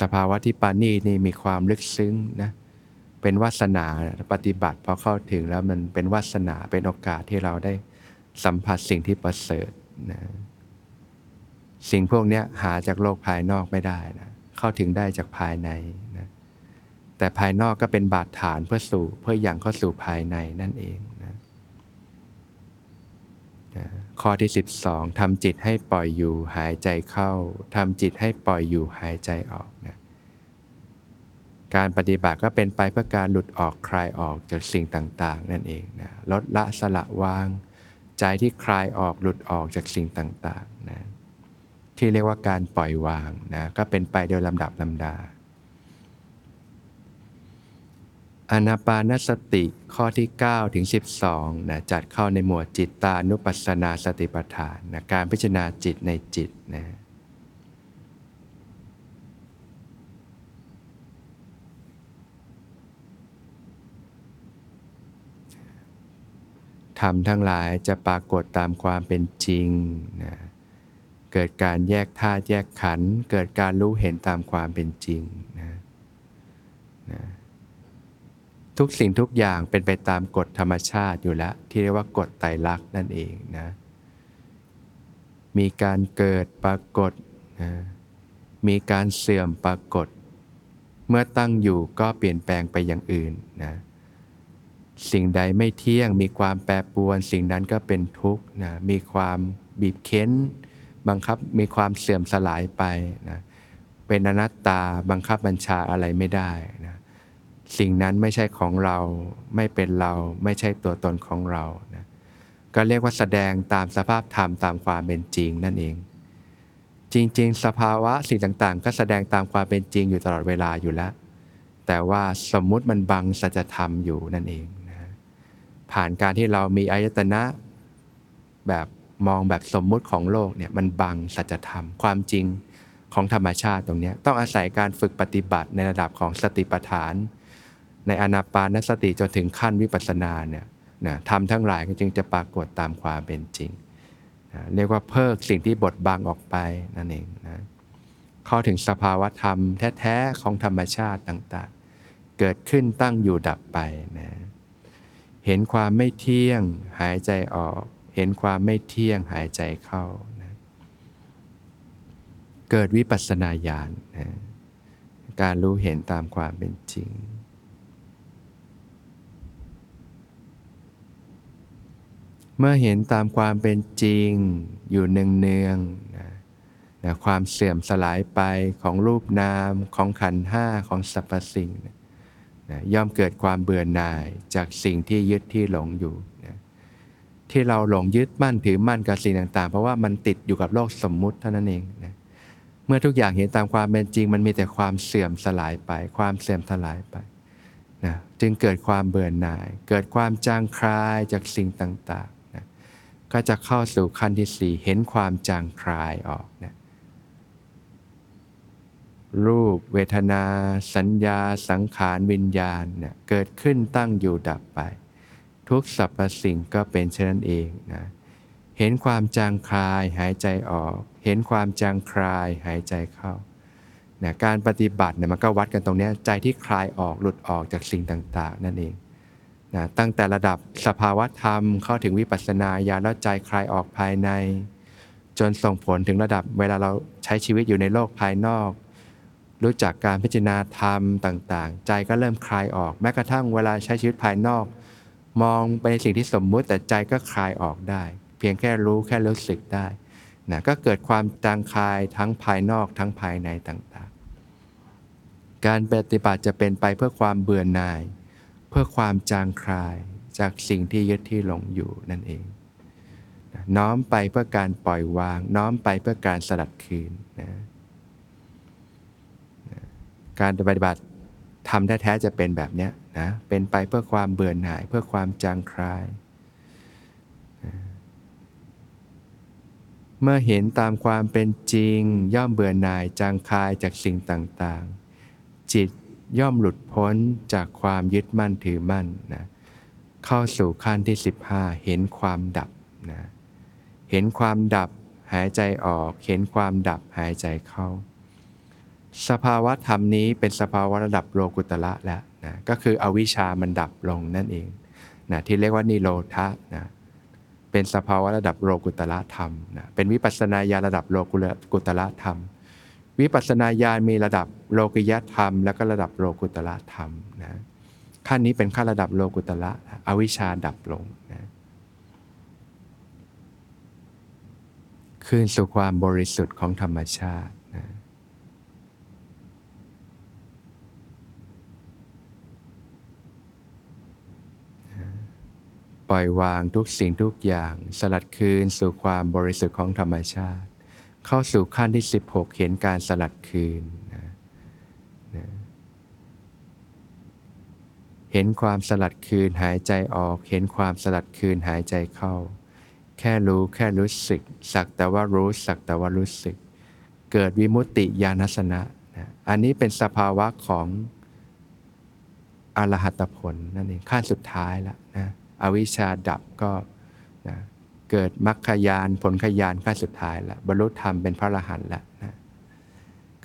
สภาวะที่ปานีนี่มีความลึกซึ้งนะเเป็นวาสนาปฏิบัติพอเข้าถึงแล้วมันเป็นวาสนาเป็นโอกาสที่เราได้สัมผัสสิ่งที่ประเสริฐนะสิ่งพวกนี้หาจากโลกภายนอกไม่ได้นะเข้าถึงได้จากภายในนะแต่ภายนอกก็เป็นบาดฐานเพื่อสู่เพื่ออย่างเข้าสู่ภายในนั่นเองนะข้อที่ 12ทำจิตให้ปล่อยอยู่หายใจเข้าทำจิตให้ปล่อยอยู่หายใจออกนะ การปฏิบัติก็เป็นไปเพื่อการหลุดออกคลายออกจากสิ่งต่างๆ นั่นเองนะลดละสละวาง ใจที่คลายออกหลุดออกจากสิ่งต่างๆนะที่เรียกว่าการปล่อยวางนะก็เป็นไปโดยลำดับลำดาอนาปานสติข้อที่9ถึง12นะจัดเข้าในหมวดจิตตานุปัสสนาสติปัฏฐานนะการพิจารณาจิตในจิตนะ ทำทั้งหลายจะปรากฏตามความเป็นจริงนะเกิดการแยกธาตุแยกขันธ์เกิดการรู้เห็นตามความเป็นจริงนะนะทุกสิ่งทุกอย่างเป็นไปตามกฎธรรมชาติอยู่แล้ว ที่เรียกว่ากฎไตรลักษณ์นั่นเองนะมีการเกิดปรากฏนะมีการเสื่อมปรากฏ เมื่อตั้งอยู่ก็เปลี่ยนแปลงไปอย่างอื่นนะ สิ่งใดไม่เที่ยง มีความแปรปรวน สิ่งนั้นก็เป็นทุกข์นะมีความบีบเค้น บังคับมีความเสื่อมสลายไปนะเป็นอนัตตาบังคับบัญชาอะไรไม่ได้นะสิ่งนั้นไม่ใช่ของเราไม่เป็นเราไม่ใช่ตัวตนของเรานะก็เรียกว่าแสดงตามสภาพธรรมตามความเป็นจริงนั่นเอง จริง ๆ สภาวะสิ่งต่างๆ ก็แสดงตามความเป็นจริงอยู่ตลอดเวลาอยู่แล้ว แต่ว่าสมมุติมันบังสัจธรรมอยู่นั่นเอง ผ่านการที่เรามีอายตนะ แบบมองแบบสมมุติของโลกเนี่ยมันบังสัจธรรมความจริงของธรรมชาติตรงนี้ต้องอาศัยการฝึกปฏิบัติในระดับของสติปัฏฐาน ในอนาปานสติจนถึงขั้นวิปัสสนาเนี่ยนะทำทั้งหลายก็จึงจะปรากฏตามความเป็นจริงนะเรียกว่าเพิกสิ่งที่บดบังออกไปนั่นเองนะเข้าถึงสภาวะธรรมแท้ ๆ ของธรรมชาติต่างๆ เกิดขึ้นตั้งอยู่ดับไปนะ เห็นความไม่เที่ยง หายใจออก เห็นความไม่เที่ยงหายใจเข้านะเกิดวิปัสสนาญาณนะการรู้เห็นตามความเป็นจริง เมื่อเห็นตามความเป็นจริงอยู่เนืองๆนะนะความเสื่อมสลายไปของรูปนามของขันห้าของสรรพสิ่งนะ นะย่อมเกิดความเบื่อหน่ายจากสิ่งที่ยึดที่หลงอยู่นะที่เราหลงยึดมั่นถือมั่นกับสิ่งต่างๆ เพราะว่ามันติดอยู่กับโลกสมมุติเท่านั้นเองนะเมื่อทุกอย่างเห็นตามความเป็นจริง มันมีแต่ความเสื่อมสลายไป ความเสื่อมสลายไปนะจึงเกิดความเบื่อหน่าย เกิดความจางคลายจากสิ่งต่างๆนะก็จะเข้าสู่ขั้นที่สี่เห็นความจางคลายออกนะ รูป เวทนา สัญญา สังขารวิญญาณเนี่ยเกิดขึ้นตั้งอยู่ดับไป ทุกสรรพสิ่งก็เป็นเช่นนั้นเองนะเห็นความจางคลายหายใจออก เห็นความจางคลายหายใจเข้านะการปฏิบัติเนี่ยมันก็วัดกันตรงนี้ใจที่คลายออกหลุดออกจากสิ่งต่าง ๆ นั่นเองนะตั้งแต่ระดับสภาวะธรรมเข้าถึงวิปัสสนาญาณแล้วใจคลายออกภายใน จนส่งผลถึงระดับเวลาเราใช้ชีวิตอยู่ในโลกภายนอก รู้จักการพิจารณาธรรมต่างๆ ใจก็เริ่มคลายออก แม้กระทั่งเวลาใช้ชีวิตภายนอก มองไปในสิ่งที่สมมุติแต่ใจก็คลายออกได้ เพียงแค่รู้แค่รู้สึกได้นะก็เกิดความจางคลายทั้งภายนอกทั้งภายในต่างๆ การปฏิบัติจะเป็นไปเพื่อความเบื่อหน่าย เพื่อความจางคลายจากสิ่งที่ยึดที่หลงอยู่นั่นเองนะน้อมไปเพื่อการปล่อยวาง น้อมไปเพื่อการสลัดคืนนะ การปฏิบัติทำแท้ๆจะเป็นแบบเนี้ยนะเป็นไปเพื่อความเบื่อหน่ายเพื่อความจางคลาย เมื่อเห็นตามความเป็นจริง ย่อมเบื่อหน่ายจางคลายจากสิ่งต่างๆ จิตย่อมหลุดพ้นจากความยึดมั่นถือมั่นนะเข้าสู่ขั้นที่ 15 เห็นความดับนะเห็นความดับหายใจออก เห็นความดับหายใจเข้า สภาวะธรรมนี้เป็นสภาวะระดับโลกุตละแล้วนะก็คืออวิชามันดับลงนั่นเองนะที่เรียกว่านิโรธะนะเป็นสภาวะระดับโลกุตละธรรมนะเป็นวิปัสสนาญาณระดับโลกุตละธรรม วิปัสสนาญาณมีระดับโลกิยธรรม แล้วก็ระดับโลกุตละธรรมนะขั้นนี้เป็นขั้นระดับโลกุตละอวิชชาดับลงนะคืนสู่ความบริสุทธิ์ของธรรมชาตินะ ปล่อยวางทุกสิ่งทุกอย่าง สลัดคืนสู่ความบริสุทธิ์ของธรรมชาติ เข้าสู่ขั้นที่ 16 เห็นการสลัดคืนนะนะเห็นความสลัดคืนหายใจออก เห็นความสลัดคืนหายใจเข้า แค่รู้แค่รู้สึก สักแต่ว่ารู้สักแต่ว่ารู้สึก เกิดวิมุตติญาณสนะนะอันนี้เป็นสภาวะของอรหัตผลนั่นเองขั้นสุดท้ายแล้วนะ อวิชชาดับก็นะเกิดมรรคยานผลขยานขั้นสุดท้ายล้วบรรลุธรรมเป็นพระอรหันต์ล้วนะ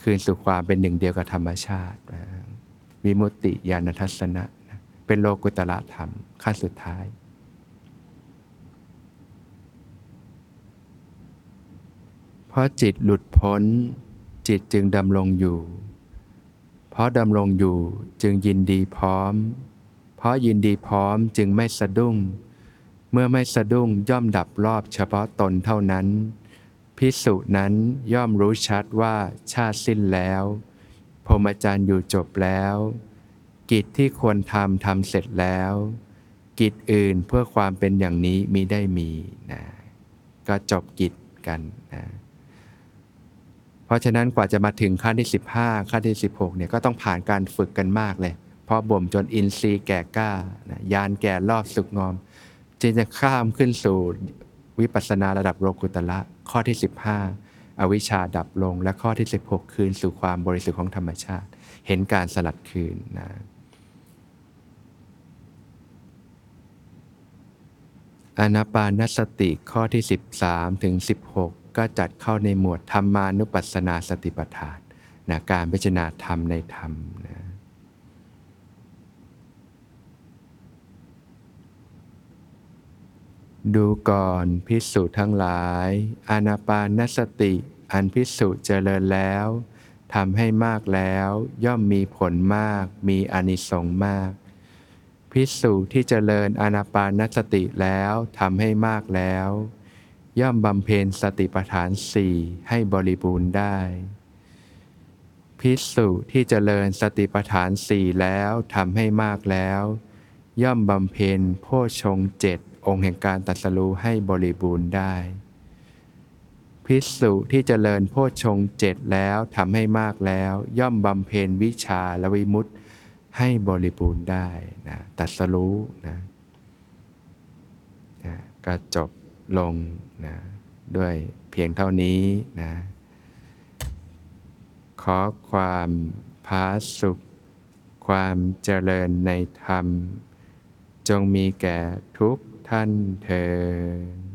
คืนสู่ความเป็นหนึ่งเดียวกับธรรมชาตินะวิมุตติญาณทัศนะนะเป็นโลกุตละธรรมขั้นสุดท้ายเพราะจิตหลุดพ้น จิตจึงดำรงอยู่ เพราะดำรงอยู่จึงยินดีพร้อม ราะยินดีพร้อมจึงไม่สะดุ้ง เมื่อไม่สะดุ้งย่อมดับรอบเฉพาะตนเท่านั้น พิสุนั้นย่อมรู้ชัดว่าชาติสิ้นแล้วพรหมจรรย์อยู่จบแล้ว กิจที่ควรทำทำเสร็จแล้ว กิจอื่นเพื่อความเป็นอย่างนี้มีได้มีนะก็จบกิจกันนะเพราะฉะนั้นกว่าจะมาถึงขั้นที่ 15ขั้นที่ 16เนี่ยก็ต้องผ่านการฝึกกันมากเลยาะบ่มจนอินทรีย์แก่กล้ายานแก่รอบสุกงอม จึงจะข้ามขึ้นสู่วิปัสสนาระดับโลกุตละข้อที่ 15 อวิชชาดับลง และข้อที่ 16 คืนสู่ความบริสุทธิ์ของธรรมชาติ เห็นการสลัดคืนนะอนาปานสติข้อที่ 13 ถึง 16 ก็จัดเข้าในหมวดธรรมานุปัสสนาสติปัฏฐานนะการพิจารณาธรรมในธรรมนะ ดูก่อนพิสูจทั้งหลาย อานาปานสติ อันพิสูจเจริญแล้วทำให้มากแล้ว ย่อมมีผลมาก มีอนิสงส์มาก พิสูจที่เจริญอานาปานสติแล้วทำให้มากแล้ว ย่อมบำเพ็ญสติปัฏฐานสี่ให้บริบูรณ์ได้ พิสูจที่เจริญสติปัฏฐานสี่แล้วทำให้มากแล้ว ย่อมบำเพ็ญโพชงเจ็ด องค์แห่งการตรัสรู้ให้บริบูรณ์ได้พิสุที่เจริญโพชฌงเจ็ดแล้วทำให้มากแล้ว ย่อมบำเพ็ญวิชาและวิมุตติให้บริบูรณ์ได้นะตรัสรู้นะนะก็จบลงนะด้วยเพียงเท่านี้นะขอความพาสุข ความเจริญในธรรม จงมีแก่ทุก ท่านเธอ